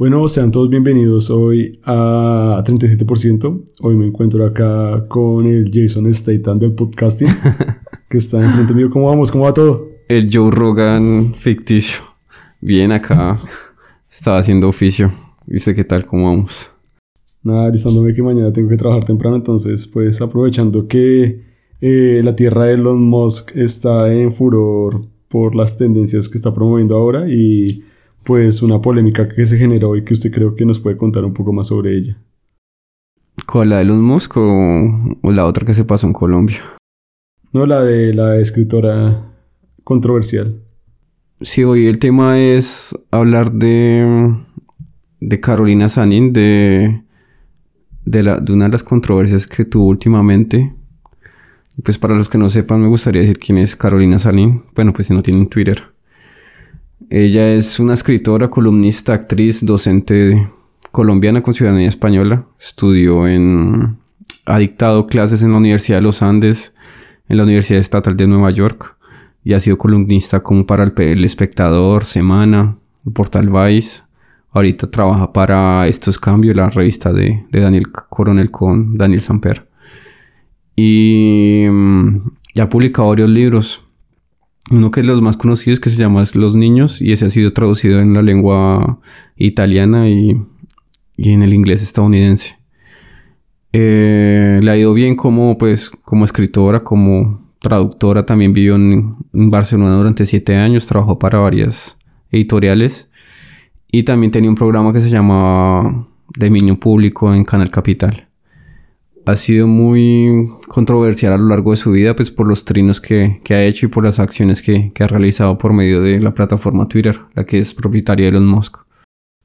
Bueno, sean todos bienvenidos hoy a 37%. Hoy me encuentro acá con el Jason Statham del podcasting, que está enfrente mío. ¿Cómo vamos? ¿Cómo va todo? El Joe Rogan ficticio. Bien acá. Estaba haciendo oficio. ¿Y usted qué tal? ¿Cómo vamos? Nada, avisándome que mañana tengo que trabajar temprano, entonces pues aprovechando que eh, la tierra de Elon Musk está en furor por las tendencias que está promoviendo ahora y pues una polémica que se generó y que usted creo que nos puede contar un poco más sobre ella. ¿Cuál, la de Elon Musk o, la otra que se pasó en Colombia? No, la de la escritora controversial. Sí, hoy el tema es hablar de, de Carolina Sanin, de, de, la, de una de las controversias que tuvo últimamente. Pues para los que no sepan, me gustaría decir quién es Carolina Sanin. Bueno, pues si no tienen Twitter. Ella es una escritora, columnista, actriz, docente colombiana con ciudadanía española. Estudió en... Ha dictado clases en la Universidad de los Andes, en la Universidad Estatal de Nueva York y ha sido columnista como para el, Espectador, Semana, el Portal Vice. Ahorita trabaja para Estos Cambios, la revista de, de Daniel Coronel con Daniel Samper. Y, mm, y ha publicado varios libros. Uno que es los más conocidos que se llama Los Niños y ese ha sido traducido en la lengua italiana y, y en el inglés estadounidense. Eh, le ha ido bien como, pues, como escritora, como traductora. También vivió en, en, Barcelona durante siete años, trabajó para varias editoriales y también tenía un programa que se llamaba Dominio Público en Canal Capital ha sido muy controversial a lo largo de su vida, pues por los trinos que, ha hecho y por las acciones que, ha realizado por medio de la plataforma Twitter, la que es propietaria de Elon Musk.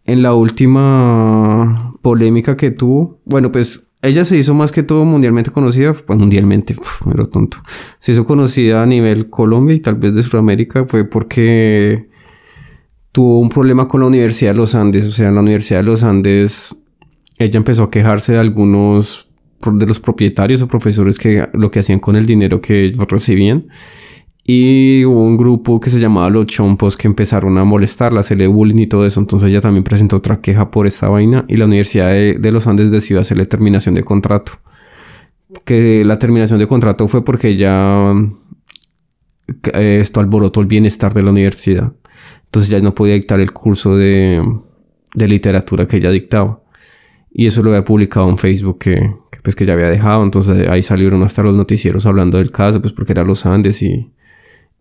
En la última polémica que tuvo, bueno, pues ella se hizo más que todo mundialmente conocida, pues mundialmente, pero tonto. Se hizo conocida a nivel Colombia y tal vez de Sudamérica, fue porque tuvo un problema con la Universidad de los Andes, o sea, en la Universidad de los Andes ella empezó a quejarse de algunos de los propietarios o profesores que lo que hacían con el dinero que ellos recibían. Y hubo un grupo que se llamaba Los Chompos que empezaron a molestarla, hacerle bullying y todo eso. Entonces ella también presentó otra queja por esta vaina y la Universidad de, los Andes decidió hacerle terminación de contrato. Que la terminación de contrato fue porque ella eh, esto alborotó el bienestar de la universidad. Entonces ya no podía dictar el curso de, de literatura que ella dictaba. Y eso lo había publicado en Facebook que, pues que ya había dejado. Entonces ahí salieron hasta los noticieros hablando del caso, pues porque era los Andes y,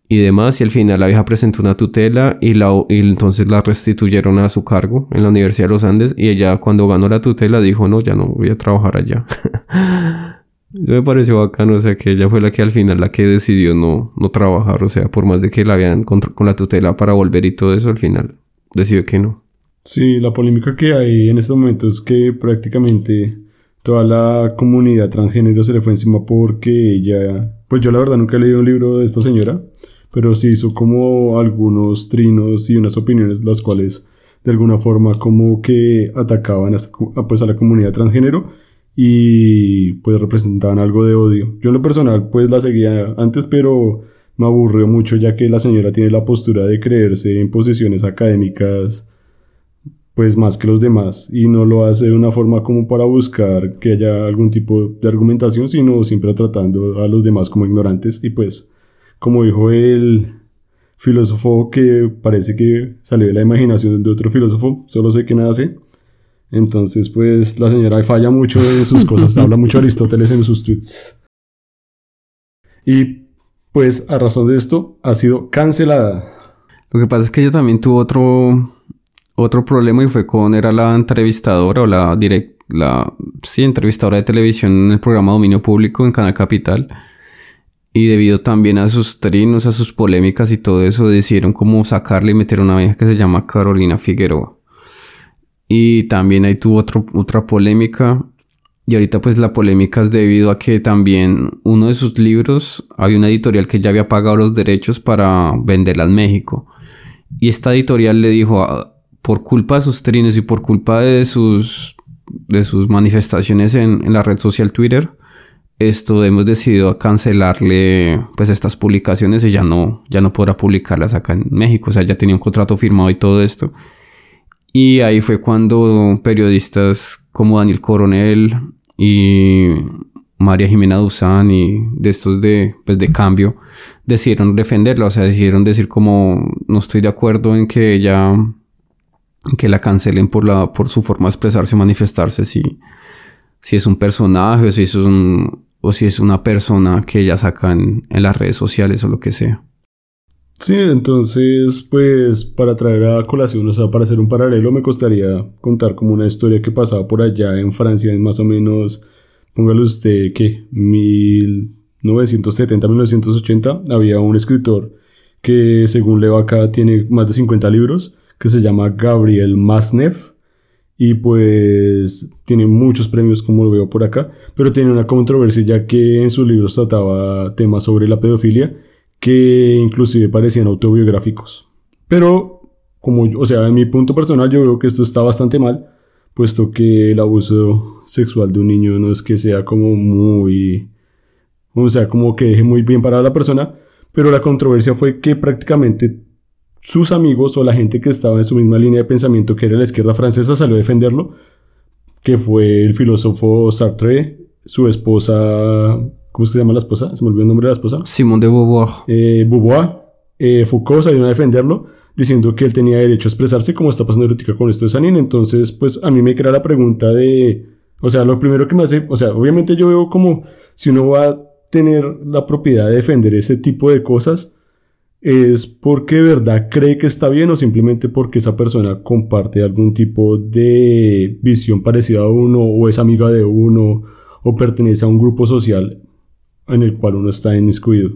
y demás. Y al final la vieja presentó una tutela y, la, y entonces la restituyeron a su cargo en la Universidad de los Andes. Y ella cuando ganó la tutela dijo, no, ya no voy a trabajar allá. Eso me pareció bacano, o sea, que ella fue la que al final la que decidió no, no trabajar, o sea, por más de que la habían con, con la tutela para volver y todo eso, al final decidió que no. Sí, la polémica que hay en este momento es que prácticamente toda la comunidad transgénero se le fue encima porque ella, pues yo la verdad nunca he leído un libro de esta señora, pero sí hizo como algunos trinos y unas opiniones las cuales de alguna forma como que atacaban a, pues a la comunidad transgénero y pues representaban algo de odio. Yo en lo personal pues la seguía antes pero me aburrió mucho ya que la señora tiene la postura de creerse en posiciones académicas pues más que los demás y no lo hace de una forma como para buscar que haya algún tipo de argumentación, sino siempre tratando a los demás como ignorantes y pues como dijo el filósofo que parece que salió de la imaginación de otro filósofo, solo sé que nada sé. Entonces pues la señora falla mucho en sus cosas, habla mucho Aristóteles en sus tweets. Y pues a razón de esto ha sido cancelada. Lo que pasa es que ella también tuvo otro otro problema y fue con, era la entrevistadora o la direct, la, sí, entrevistadora de televisión en el programa Dominio Público en Canal Capital. Y debido también a sus trinos, a sus polémicas y todo eso, decidieron como sacarle y meter una vieja que se llama Carolina Figueroa. Y también ahí tuvo otro, otra polémica. Y ahorita pues la polémica es debido a que también uno de sus libros, había una editorial que ya había pagado los derechos para venderla en México. Y esta editorial le dijo, a, por culpa de sus trinos y por culpa de sus, de sus manifestaciones en, la red social Twitter, esto hemos decidido cancelarle pues estas publicaciones y ya no, ya no podrá publicarlas acá en México. O sea, ya tenía un contrato firmado y todo esto. Y ahí fue cuando periodistas como Daniel Coronel y María Jimena Duzán y de estos de, pues de cambio decidieron defenderla, o sea, decidieron decir como no estoy de acuerdo en que ella que la cancelen por la por su forma de expresarse o manifestarse si si es un personaje o si es un o si es una persona que ella saca en, las redes sociales o lo que sea. Sí, entonces, pues para traer a colación, o sea, para hacer un paralelo, me costaría contar como una historia que pasaba por allá en Francia en más o menos, póngale usted que 1970, 1980, había un escritor que según leo acá tiene más de 50 libros, que se llama Gabriel Masnev, y pues tiene muchos premios como lo veo por acá, pero tiene una controversia ya que en sus libros trataba temas sobre la pedofilia que inclusive parecían autobiográficos. Pero, como, o sea, en mi punto personal yo veo que esto está bastante mal, puesto que el abuso sexual de un niño no es que sea como muy, o sea, como que deje muy bien para la persona, pero la controversia fue que prácticamente sus amigos o la gente que estaba en su misma línea de pensamiento, que era la izquierda francesa, salió a defenderlo, que fue el filósofo Sartre, su esposa ¿Cómo se llama la esposa? Se me olvidó el nombre de la esposa. Simón de Beauvoir. Eh, Beauvoir. Eh, Foucault salió a defenderlo diciendo que él tenía derecho a expresarse como está pasando ahorita con esto de Sanin. Entonces, pues a mí me crea la pregunta de, o sea, lo primero que me hace, o sea, obviamente yo veo como si uno va a tener la propiedad de defender ese tipo de cosas, es porque de verdad cree que está bien o simplemente porque esa persona comparte algún tipo de visión parecida a uno o es amiga de uno o pertenece a un grupo social en el cual uno está inmiscuido.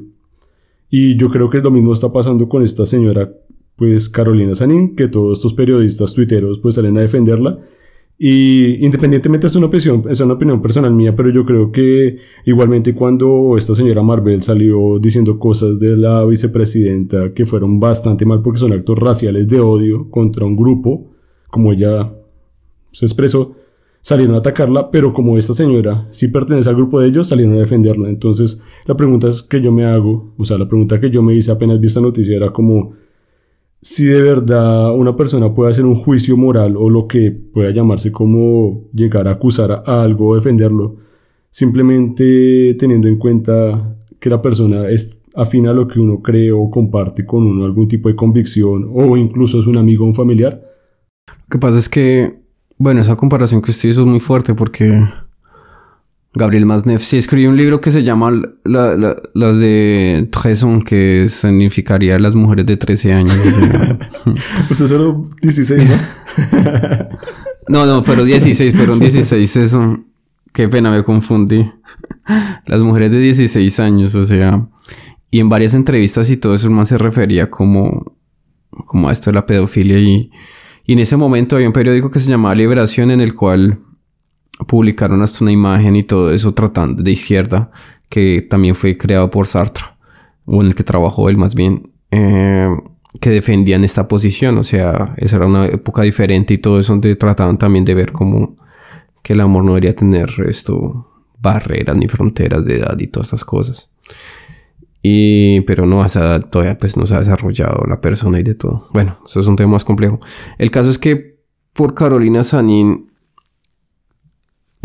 Y yo creo que lo mismo está pasando con esta señora, pues Carolina Sanín, que todos estos periodistas tuiteros pues salen a defenderla. Y independientemente es una opinión, es una opinión personal mía, pero yo creo que igualmente cuando esta señora Marvel salió diciendo cosas de la vicepresidenta que fueron bastante mal porque son actos raciales de odio contra un grupo, como ella se expresó, salieron a atacarla, pero como esta señora sí pertenece al grupo de ellos, salieron a defenderla. Entonces, la pregunta es que yo me hago, o sea, la pregunta que yo me hice apenas vi esta noticia era como si de verdad una persona puede hacer un juicio moral o lo que pueda llamarse como llegar a acusar a algo o defenderlo, simplemente teniendo en cuenta que la persona es afina a lo que uno cree o comparte con uno algún tipo de convicción o incluso es un amigo o un familiar. Lo que pasa es que bueno, esa comparación que usted hizo es muy fuerte porque Gabriel Masnev sí escribió un libro que se llama Las la, de Treson, que significaría las mujeres de 13 años. usted solo 16, ¿no? no, no, pero 16, fueron 16, eso. Qué pena, me confundí. Las mujeres de 16 años, o sea. Y en varias entrevistas y todo eso más se refería como, como a esto de la pedofilia y y en ese momento había un periódico que se llamaba Liberación en el cual publicaron hasta una imagen y todo eso tratando de izquierda que también fue creado por Sartre o en el que trabajó él más bien eh, que defendían esta posición o sea esa era una época diferente y todo eso donde trataban también de ver como que el amor no debería tener esto barreras ni fronteras de edad y todas estas cosas y, pero no, sea, todavía pues no se ha desarrollado la persona y de todo. Bueno, eso es un tema más complejo. El caso es que por Carolina Sanín,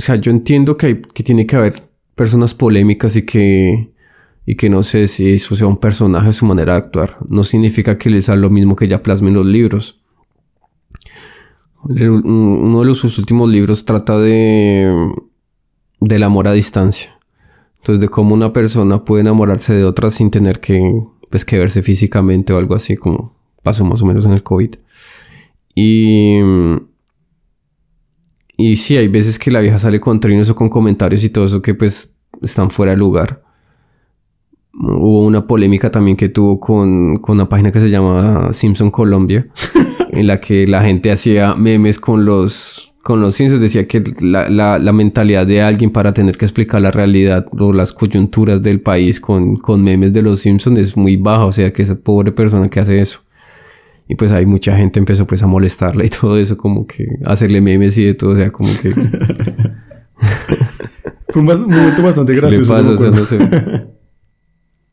sea, yo entiendo que, que tiene que haber personas polémicas y que, y que no sé si eso sea un personaje, su manera de actuar. No significa que les haga lo mismo que ya plasmen los libros. Uno de sus últimos libros trata de del amor a distancia. Entonces, de cómo una persona puede enamorarse de otra sin tener que, pues, que verse físicamente o algo así, como pasó más o menos en el COVID. Y. Y sí, hay veces que la vieja sale con trinos o con comentarios y todo eso que, pues, están fuera de lugar. Hubo una polémica también que tuvo con, con una página que se llama Simpson Colombia, en la que la gente hacía memes con los con los ciencias decía que la, la, la, mentalidad de alguien para tener que explicar la realidad o las coyunturas del país con, con memes de los Simpsons es muy baja, o sea que esa pobre persona que hace eso. Y pues hay mucha gente empezó pues a molestarle y todo eso, como que hacerle memes y de todo, o sea, como que... Fue un, momento bastante gracioso. Pasa, o sea, no, se,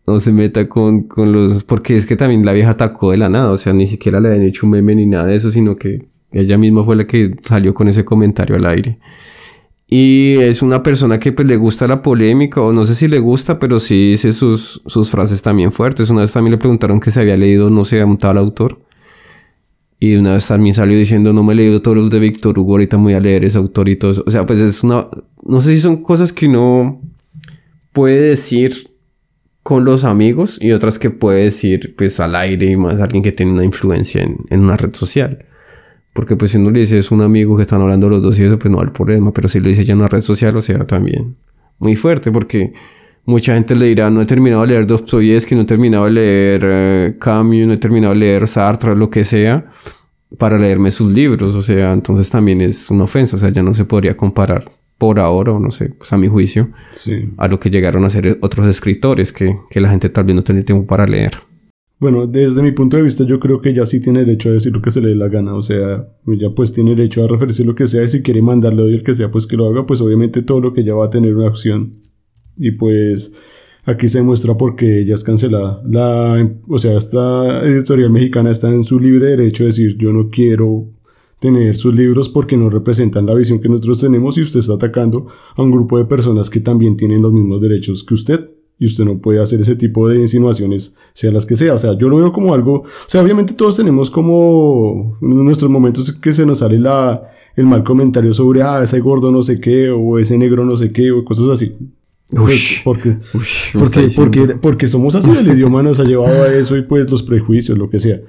no se meta con, con los... Porque es que también la vieja atacó de la nada, o sea, ni siquiera le habían hecho un meme ni nada de eso, sino que Ella misma fue la que salió con ese comentario al aire. Y es una persona que pues le gusta la polémica, o no sé si le gusta, pero sí dice sus, sus frases también fuertes. Una vez también le preguntaron que se había leído, no sé, un tal autor. Y una vez también salió diciendo, no me he leído todos los de Víctor Hugo, ahorita me voy a leer ese autor y todo eso. O sea, pues es una... No sé si son cosas que uno puede decir con los amigos y otras que puede decir pues al aire y más alguien que tiene una influencia en, en una red social. Porque pues si uno le dice es un amigo que están hablando los dos y eso, pues no hay problema. Pero si lo dice ya en una red social, o sea, también muy fuerte. Porque mucha gente le dirá, no he terminado de leer Dostoyevsky, no he terminado de leer eh, Camus, no he terminado de leer Sartre, lo que sea, para leerme sus libros. O sea, entonces también es una ofensa. O sea, ya no se podría comparar por ahora, o no sé, pues a mi juicio, a lo que llegaron a ser otros escritores que, que la gente tal vez no tiene tiempo para leer. Bueno, desde mi punto de vista yo creo que ya sí tiene derecho a decir lo que se le dé la gana, o sea, ya pues tiene derecho a referirse lo que sea y si quiere mandarle odio el que sea pues que lo haga, pues obviamente todo lo que ya va a tener una acción. Y pues aquí se demuestra por qué ella es cancelada. La, o sea, esta editorial mexicana está en su libre derecho de decir yo no quiero tener sus libros porque no representan la visión que nosotros tenemos y usted está atacando a un grupo de personas que también tienen los mismos derechos que usted y usted no puede hacer ese tipo de insinuaciones, sea las que sea. O sea, yo lo veo como algo, o sea, obviamente todos tenemos como nuestros momentos que se nos sale la, el mal comentario sobre, ah, ese gordo no sé qué, o ese negro no sé qué, o cosas así. Pues, porque, porque, porque, porque somos así, el idioma nos ha llevado a eso y pues los prejuicios, lo que sea.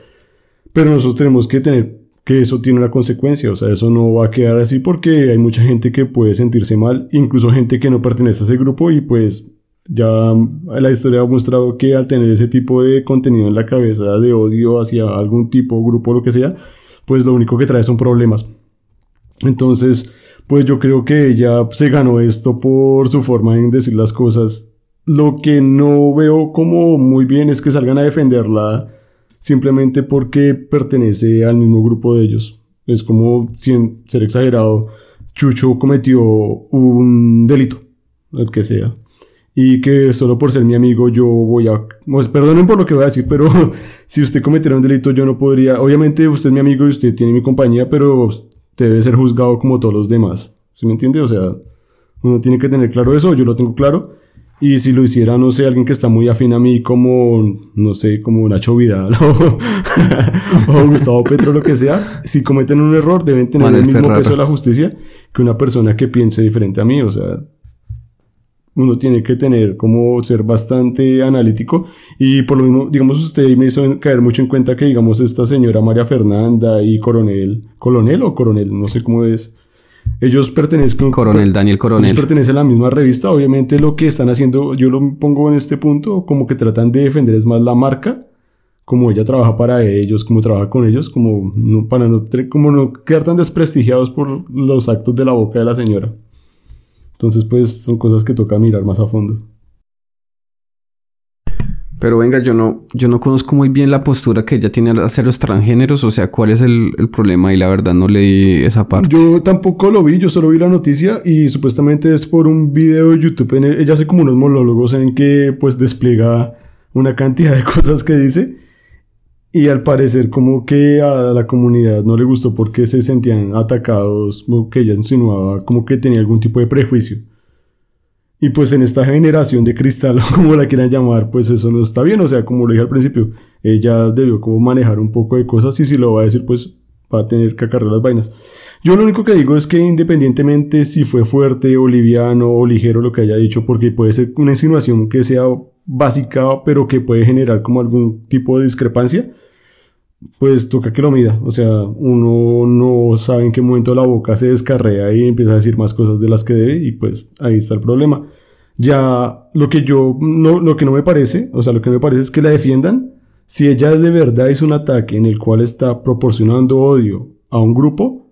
Pero nosotros tenemos que tener que eso tiene una consecuencia, o sea, eso no va a quedar así porque hay mucha gente que puede sentirse mal, incluso gente que no pertenece a ese grupo y pues ya la historia ha mostrado que al tener ese tipo de contenido en la cabeza de odio hacia algún tipo, grupo, lo que sea, pues lo único que trae son problemas. Entonces, pues yo creo que ella se ganó esto por su forma en decir las cosas. Lo que no veo como muy bien es que salgan a defenderla simplemente porque pertenece al mismo grupo de ellos. Es como, sin ser exagerado, Chucho cometió un delito, el que sea y que solo por ser mi amigo yo voy a... Pues, perdonen por lo que voy a decir, pero si usted cometiera un delito yo no podría... Obviamente usted es mi amigo y usted tiene mi compañía, pero debe ser juzgado como todos los demás. ¿Sí me entiende? O sea, uno tiene que tener claro eso, yo lo tengo claro. Y si lo hiciera, no sé, alguien que está muy afín a mí como, no sé, como Nacho Vidal o, o Gustavo Petro, lo que sea, si cometen un error deben tener el mismo peso de la justicia que una persona que piense diferente a mí. O sea, uno tiene que tener como ser bastante analítico y por lo mismo, digamos, usted me hizo caer mucho en cuenta que, digamos, esta señora María Fernanda y Coronel, Colonel o Coronel, no sé cómo es, ellos pertenecen... Coronel, Daniel Coronel. Ellos pertenecen a la misma revista, obviamente lo que están haciendo, yo lo pongo en este punto, como que tratan de defender es más la marca, como ella trabaja para ellos, como trabaja con ellos, como no, para no, como no quedar tan desprestigiados por los actos de la boca de la señora. Entonces, pues son cosas que toca mirar más a fondo. Pero venga, yo no, yo no conozco muy bien la postura que ella tiene hacia los transgéneros, o sea, cuál es el, problema y la verdad no leí esa parte. Yo tampoco lo vi, yo solo vi la noticia y supuestamente es por un video de YouTube. En ella hace como unos monólogos en que pues despliega una cantidad de cosas que dice y al parecer como que a la comunidad no le gustó porque se sentían atacados, que ella insinuaba como que tenía algún tipo de prejuicio. Y pues en esta generación de cristal, o como la quieran llamar, pues eso no está bien. O sea, como lo dije al principio, ella debió como manejar un poco de cosas y si lo va a decir, pues va a tener que acarrear las vainas. Yo lo único que digo es que independientemente si fue fuerte o liviano o ligero lo que haya dicho, porque puede ser una insinuación que sea básica, pero que puede generar como algún tipo de discrepancia, pues toca que lo mida. O sea, uno no sabe en qué momento la boca se descarrea y empieza a decir más cosas de las que debe y pues ahí está el problema. Ya lo que yo, no, lo que no me parece, o sea, lo que me parece es que la defiendan. Si ella de verdad hizo un ataque en el cual está proporcionando odio a un grupo,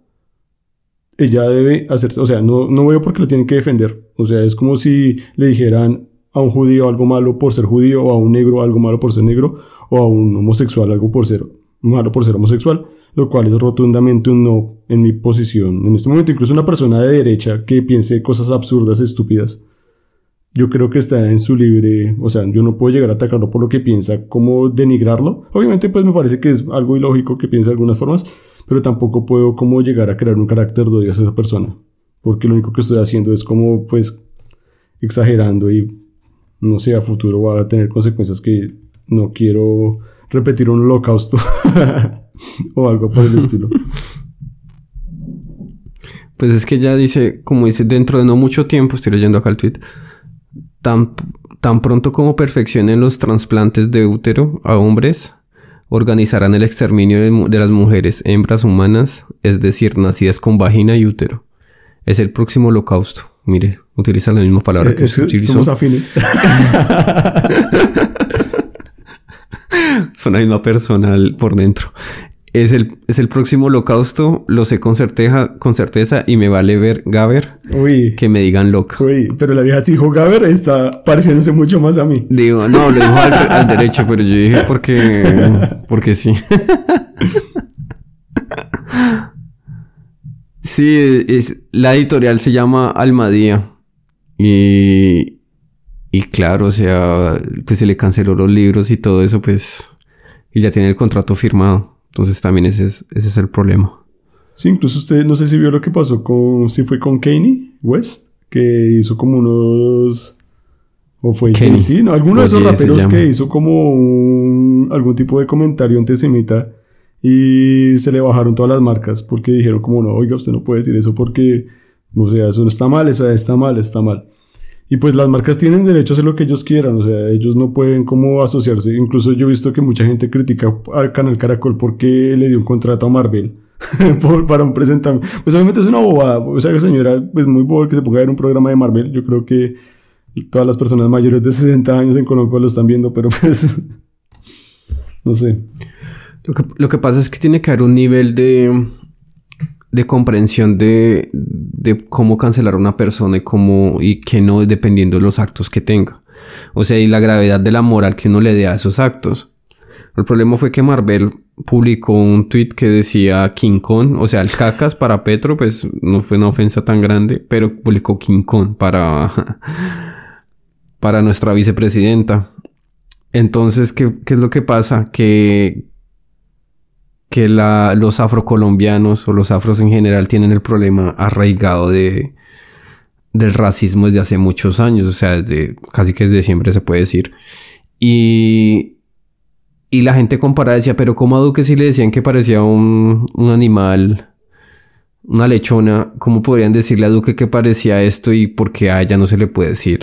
ella debe hacerse, o sea, no, no veo por qué la tienen que defender. O sea, es como si le dijeran a un judío algo malo por ser judío, o a un negro algo malo por ser negro, o a un homosexual algo por ser malo por ser homosexual, lo cual es rotundamente un no en mi posición. En este momento, incluso una persona de derecha que piense cosas absurdas, estúpidas, yo creo que está en su libre, o sea, yo no puedo llegar a atacarlo por lo que piensa, como denigrarlo. Obviamente, pues me parece que es algo ilógico que piense de algunas formas, pero tampoco puedo como llegar a crear un carácter de odio a esa persona, porque lo único que estoy haciendo es como, pues, exagerando y no sé, a futuro va a tener consecuencias que no quiero repetir un holocausto o algo por el estilo. Pues es que ya dice, como dice, dentro de no mucho tiempo, estoy leyendo acá el tweet, tan, tan pronto como perfeccionen los trasplantes de útero a hombres, organizarán el exterminio de, las mujeres, hembras humanas, es decir, nacidas con vagina y útero. Es el próximo holocausto. Mire, utiliza la misma palabra que eh, Somos afines. Son la misma persona por dentro. Es el, es el próximo holocausto, lo sé con certeza, con certeza y me vale ver Gaber Uy. que me digan loca. Uy, pero la vieja dijo Gaber está pareciéndose mucho más a mí. Digo, no, lo dijo al, derecho, pero yo dije porque, porque sí. sí, es, la editorial se llama Almadía y, y claro, o sea, pues se le canceló los libros y todo eso, pues, y ya tiene el contrato firmado. Entonces también ese es, ese es el problema. Sí, incluso usted, no sé si vio lo que pasó con, si fue con Kanye West, que hizo como unos, o fue Kanye, ¿no? Alguno de esos raperos que hizo como un, algún tipo de comentario antisemita y se le bajaron todas las marcas porque dijeron como no, oiga, usted no puede decir eso porque, o sea, eso no está mal, eso está mal, está mal. Y pues las marcas tienen derecho a hacer lo que ellos quieran, o sea, ellos no pueden como asociarse. Incluso yo he visto que mucha gente critica al canal Caracol porque le dio un contrato a Marvel para un presentamiento. Pues obviamente es una bobada, o sea, señora, pues muy boba que se ponga a ver un programa de Marvel. Yo creo que todas las personas mayores de 60 años en Colombia lo están viendo, pero pues no sé. Lo que, lo que pasa es que tiene que haber un nivel de de comprensión de, de cómo cancelar a una persona y cómo y que no dependiendo de los actos que tenga. O sea, y la gravedad de la moral que uno le dé a esos actos. El problema fue que Marvel publicó un tweet que decía King Kong, o sea, el cacas para Petro, pues no fue una ofensa tan grande, pero publicó King Kong para, para nuestra vicepresidenta. Entonces, ¿qué, ¿qué es lo que pasa? Que, que la, los afrocolombianos o los afros en general tienen el problema arraigado de, del racismo desde hace muchos años, o sea, desde, casi que desde siempre se puede decir. Y, y la gente compara decía, pero como a Duque si le decían que parecía un, un animal, una lechona, ¿cómo podrían decirle a Duque que parecía esto y por qué a ella no se le puede decir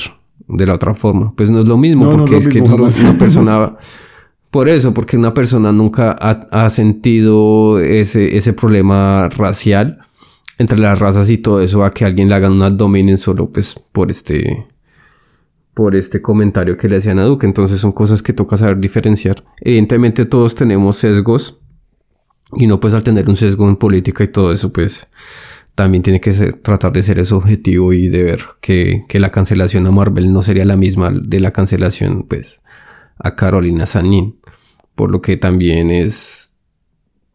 de la otra forma? Pues no es lo mismo, porque es, que una persona... Por eso, porque una persona nunca ha, sentido ese, ese, problema racial entre las razas y todo eso a que alguien le hagan un abdomen solo pues por este por este comentario que le hacían a Duque. Entonces son cosas que toca saber diferenciar. Evidentemente todos tenemos sesgos y no pues al tener un sesgo en política y todo eso pues también tiene que ser, tratar de ser ese objetivo y de ver que, que la cancelación a Marvel no sería la misma de la cancelación pues a Carolina Sanín. Por lo que también es.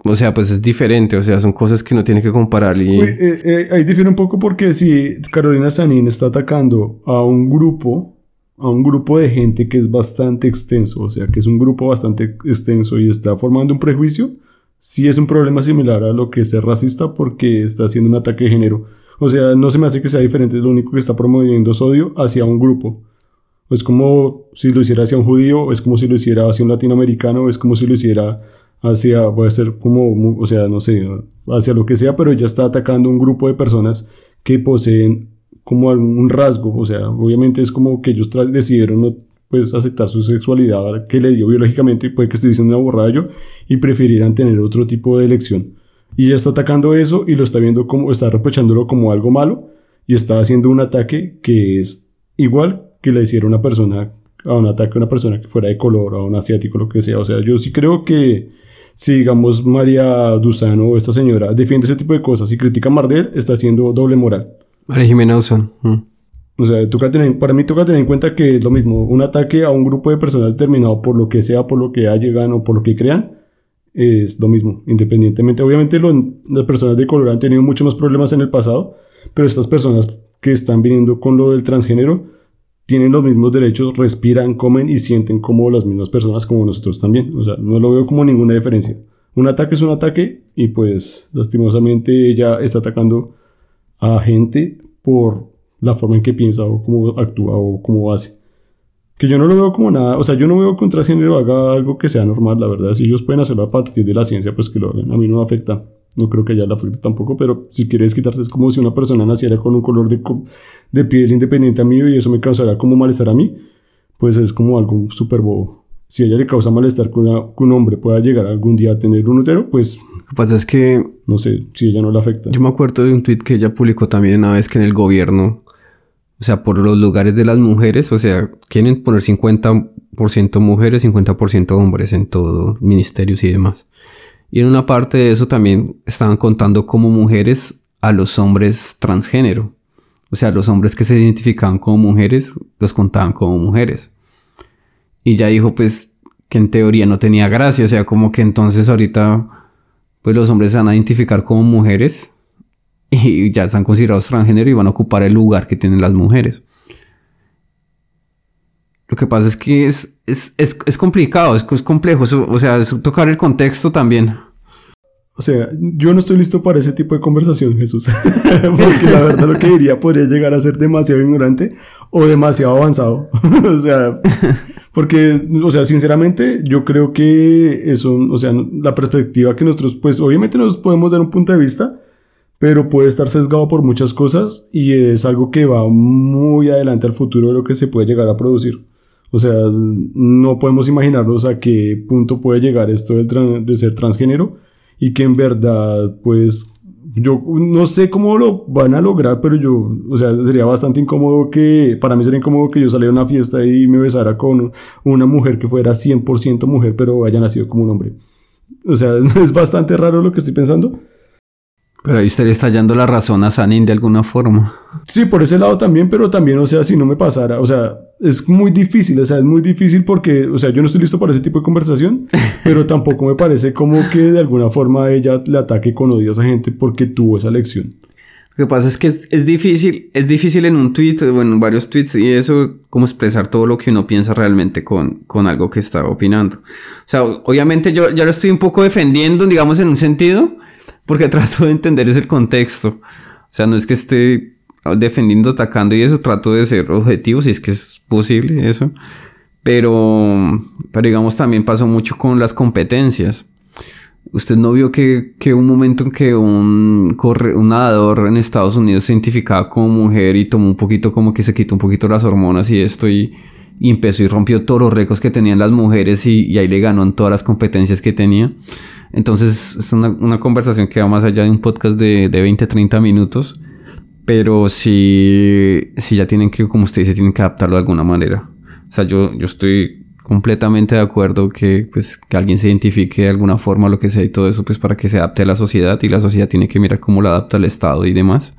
O sea, pues es diferente. O sea, son cosas que uno tiene que comparar. Y... Eh, eh, ahí difiere un poco porque si Carolina Sanín está atacando a un grupo, a un grupo de gente que es bastante extenso, o sea, que es un grupo bastante extenso y está formando un prejuicio, sí es un problema similar a lo que es ser racista porque está haciendo un ataque de género. O sea, no se me hace que sea diferente, lo único que está promoviendo es odio hacia un grupo. Es como si lo hiciera hacia un judío, es como si lo hiciera hacia un latinoamericano, es como si lo hiciera hacia, puede ser como, o sea, no sé, hacia lo que sea, pero ya está atacando un grupo de personas que poseen como algún rasgo, o sea, obviamente es como que ellos decidieron no pues aceptar su sexualidad que le dio biológicamente, puede que esté diciendo una borrada yo, y prefirieran tener otro tipo de elección. Y ya está atacando eso y lo está viendo como, está reprochándolo como algo malo y está haciendo un ataque que es igual que le hiciera una persona, a un ataque a una persona que fuera de color, a un asiático, lo que sea. O sea, yo sí creo que si, digamos, María Duzano o esta señora defiende ese tipo de cosas y critica a Mardel, está haciendo doble moral. María Jimena Duzano. Mm. O sea, toca tener, para mí toca tener en cuenta que es lo mismo, un ataque a un grupo de personas determinado por lo que sea, por lo que llegan o por lo que crean, es lo mismo, independientemente. Obviamente las personas de color han tenido muchos más problemas en el pasado, pero estas personas que están viniendo con lo del transgénero, tienen los mismos derechos, respiran, comen y sienten como las mismas personas como nosotros también. O sea, no lo veo como ninguna diferencia. Un ataque es un ataque y pues lastimosamente ella está atacando a gente por la forma en que piensa o cómo actúa o cómo hace. Que yo no lo veo como nada, o sea, yo no veo que un transgénero haga algo que sea normal, la verdad. Si ellos pueden hacerlo a partir de la ciencia, pues que lo hagan. A mí no me afecta. No creo que ella le afecte tampoco, pero si quieres quitarse, es como si una persona naciera con un color de, de piel independiente a mí y eso me causará como malestar a mí, pues es como algo súper bobo. Si a ella le causa malestar que, un hombre pueda llegar algún día a tener un útero, pues... Lo que pasa es que... No sé, si ella no le afecta. Yo me acuerdo de un tweet que ella publicó también una vez que en el gobierno, o sea, por los lugares de las mujeres, o sea, quieren poner 50% mujeres, 50% hombres en todo, ministerios y demás. Y en una parte de eso también estaban contando como mujeres a los hombres transgénero. O sea, los hombres que se identificaban como mujeres los contaban como mujeres. Y ya dijo pues que en teoría no tenía gracia. O sea, como que entonces ahorita pues los hombres se van a identificar como mujeres y ya están considerados transgénero y van a ocupar el lugar que tienen las mujeres. Lo que pasa es que es, es, es, es complicado, es, es complejo, o sea, es tocar el contexto también. O sea, yo no estoy listo para ese tipo de conversación, Jesús. Porque la verdad lo que diría podría llegar a ser demasiado ignorante o demasiado avanzado. o sea, porque, o sea, sinceramente, yo creo que eso, o sea, la perspectiva que nosotros, pues obviamente nos podemos dar un punto de vista, pero puede estar sesgado por muchas cosas y es algo que va muy adelante al futuro de lo que se puede llegar a producir. O sea, no podemos imaginarnos a qué punto puede llegar esto de ser transgénero y que en verdad, pues, yo no sé cómo lo van a lograr, pero yo, o sea, sería bastante incómodo que, para mí sería incómodo que yo saliera a una fiesta y me besara con una mujer que fuera 100% mujer, pero haya nacido como un hombre. O sea, es bastante raro lo que estoy pensando. Pero ahí estaría estallando la razón a Sanin de alguna forma. Sí, por ese lado también, pero también, o sea, si no me pasara, o sea, es muy difícil, o sea, es muy difícil porque, o sea, yo no estoy listo para ese tipo de conversación, pero tampoco me parece como que de alguna forma ella le ataque con odio a esa gente porque tuvo esa lección. Lo que pasa es que es, difícil, es difícil en un tweet, bueno, en varios tweets y eso, como expresar todo lo que uno piensa realmente con, con algo que está opinando. O sea, obviamente yo ya lo estoy un poco defendiendo, digamos, en un sentido, porque trato de entender ese contexto. O sea, no es que esté defendiendo, atacando y eso, trato de ser objetivo, si es que es posible eso. Pero, pero digamos, también pasó mucho con las competencias. Usted no vio que, que un momento en que un, corre, un nadador en Estados Unidos se identificaba como mujer y tomó un poquito como que se quitó un poquito las hormonas y esto y, empezó y rompió todos los récords que tenían las mujeres y, y ahí le ganó en todas las competencias que tenía. Entonces es una, una, conversación que va más allá de un podcast de, de 20, 30 minutos. Pero si, si ya tienen que, como usted dice, tienen que adaptarlo de alguna manera. O sea, yo, yo estoy completamente de acuerdo que, pues, que alguien se identifique de alguna forma, lo que sea y todo eso, pues para que se adapte a la sociedad y la sociedad tiene que mirar cómo lo adapta al Estado y demás.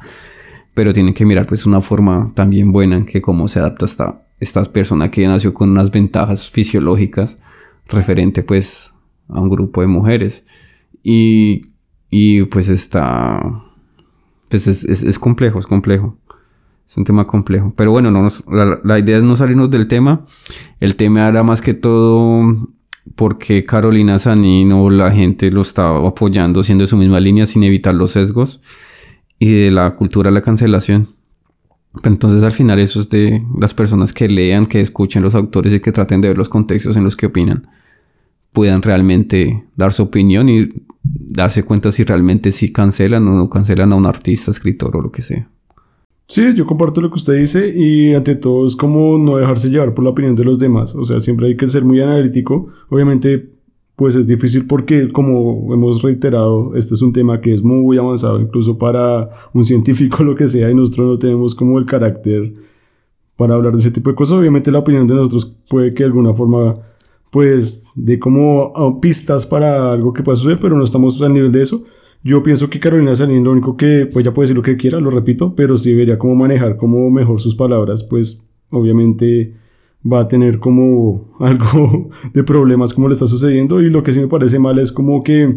Pero tienen que mirar pues una forma también buena en que cómo se adapta esta, esta persona que nació con unas ventajas fisiológicas referente pues a un grupo de mujeres. Y, y pues está, pues es, es, complejo, es complejo. Es un tema complejo. Pero bueno, no la, la, idea es no salirnos del tema. El tema era más que todo porque Carolina Sanín o la gente lo estaba apoyando siendo de su misma línea sin evitar los sesgos y de la cultura de la cancelación. Entonces al final eso es de las personas que lean, que escuchen los autores y que traten de ver los contextos en los que opinan puedan realmente dar su opinión y darse cuenta si realmente sí cancelan o no cancelan a un artista, escritor o lo que sea. Sí, yo comparto lo que usted dice y ante todo es como no dejarse llevar por la opinión de los demás. O sea, siempre hay que ser muy analítico. Obviamente, pues es difícil porque, como hemos reiterado, este es un tema que es muy avanzado, incluso para un científico, lo que sea, y nosotros no tenemos como el carácter para hablar de ese tipo de cosas. Obviamente la opinión de nosotros puede que de alguna forma pues de como ah, pistas para algo que pueda suceder, pero no estamos al nivel de eso. Yo pienso que Carolina Sanín lo único que, pues ya puede decir lo que quiera, lo repito, pero si debería como manejar como mejor sus palabras, pues obviamente va a tener como algo de problemas como le está sucediendo y lo que sí me parece mal es como que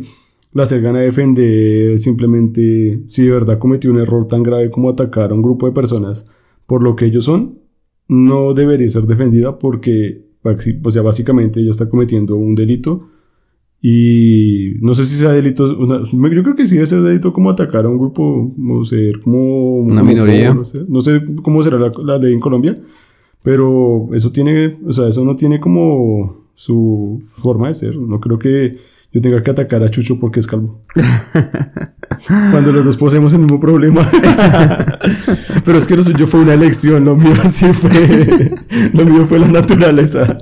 la se gana defender simplemente si de verdad cometió un error tan grave como atacar a un grupo de personas por lo que ellos son, no debería ser defendida porque, o sea, básicamente ella está cometiendo un delito y no sé si sea delito, yo creo que sí es delito como atacar a un grupo, no sé, como una minoría. No sé, no sé cómo será la, la, ley en Colombia, pero eso tiene, o sea, eso no tiene como su forma de ser. No creo que yo tenga que atacar a Chucho porque es calvo. Cuando los dos poseemos el mismo problema. pero es que lo suyo fue una elección, lo mío sí fue, lo mío fue la naturaleza.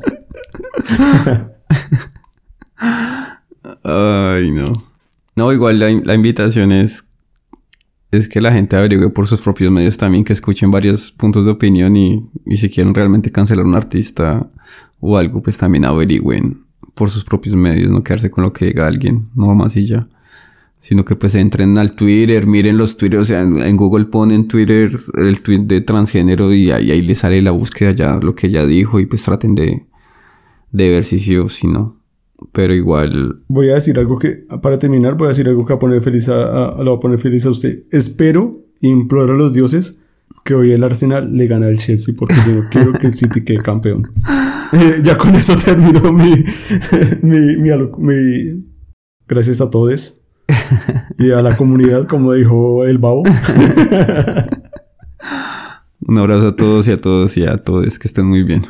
Ay, no. No, igual la, la, invitación es, es que la gente averigüe por sus propios medios también, que escuchen varios puntos de opinión y, y si quieren realmente cancelar a un artista o algo, pues también averigüen por sus propios medios, no quedarse con lo que diga alguien, no más y ya. Sino que pues entren al Twitter, miren los Twitter, o sea, en, Google ponen Twitter el tweet de transgénero y ahí, ahí les sale la búsqueda ya, lo que ella dijo y pues traten de, de ver si sí o si no pero igual. Voy a decir algo que, para terminar, voy a decir algo que va a poner feliz a, lo va a poner feliz a usted. Espero, imploro a los dioses que hoy el Arsenal le gane al Chelsea porque yo no quiero que el City quede campeón. Eh, ya con eso termino mi, mi, mi, gracias a todos y a la comunidad, como dijo el Babo. Un abrazo a todos y a todos y a todos que estén muy bien.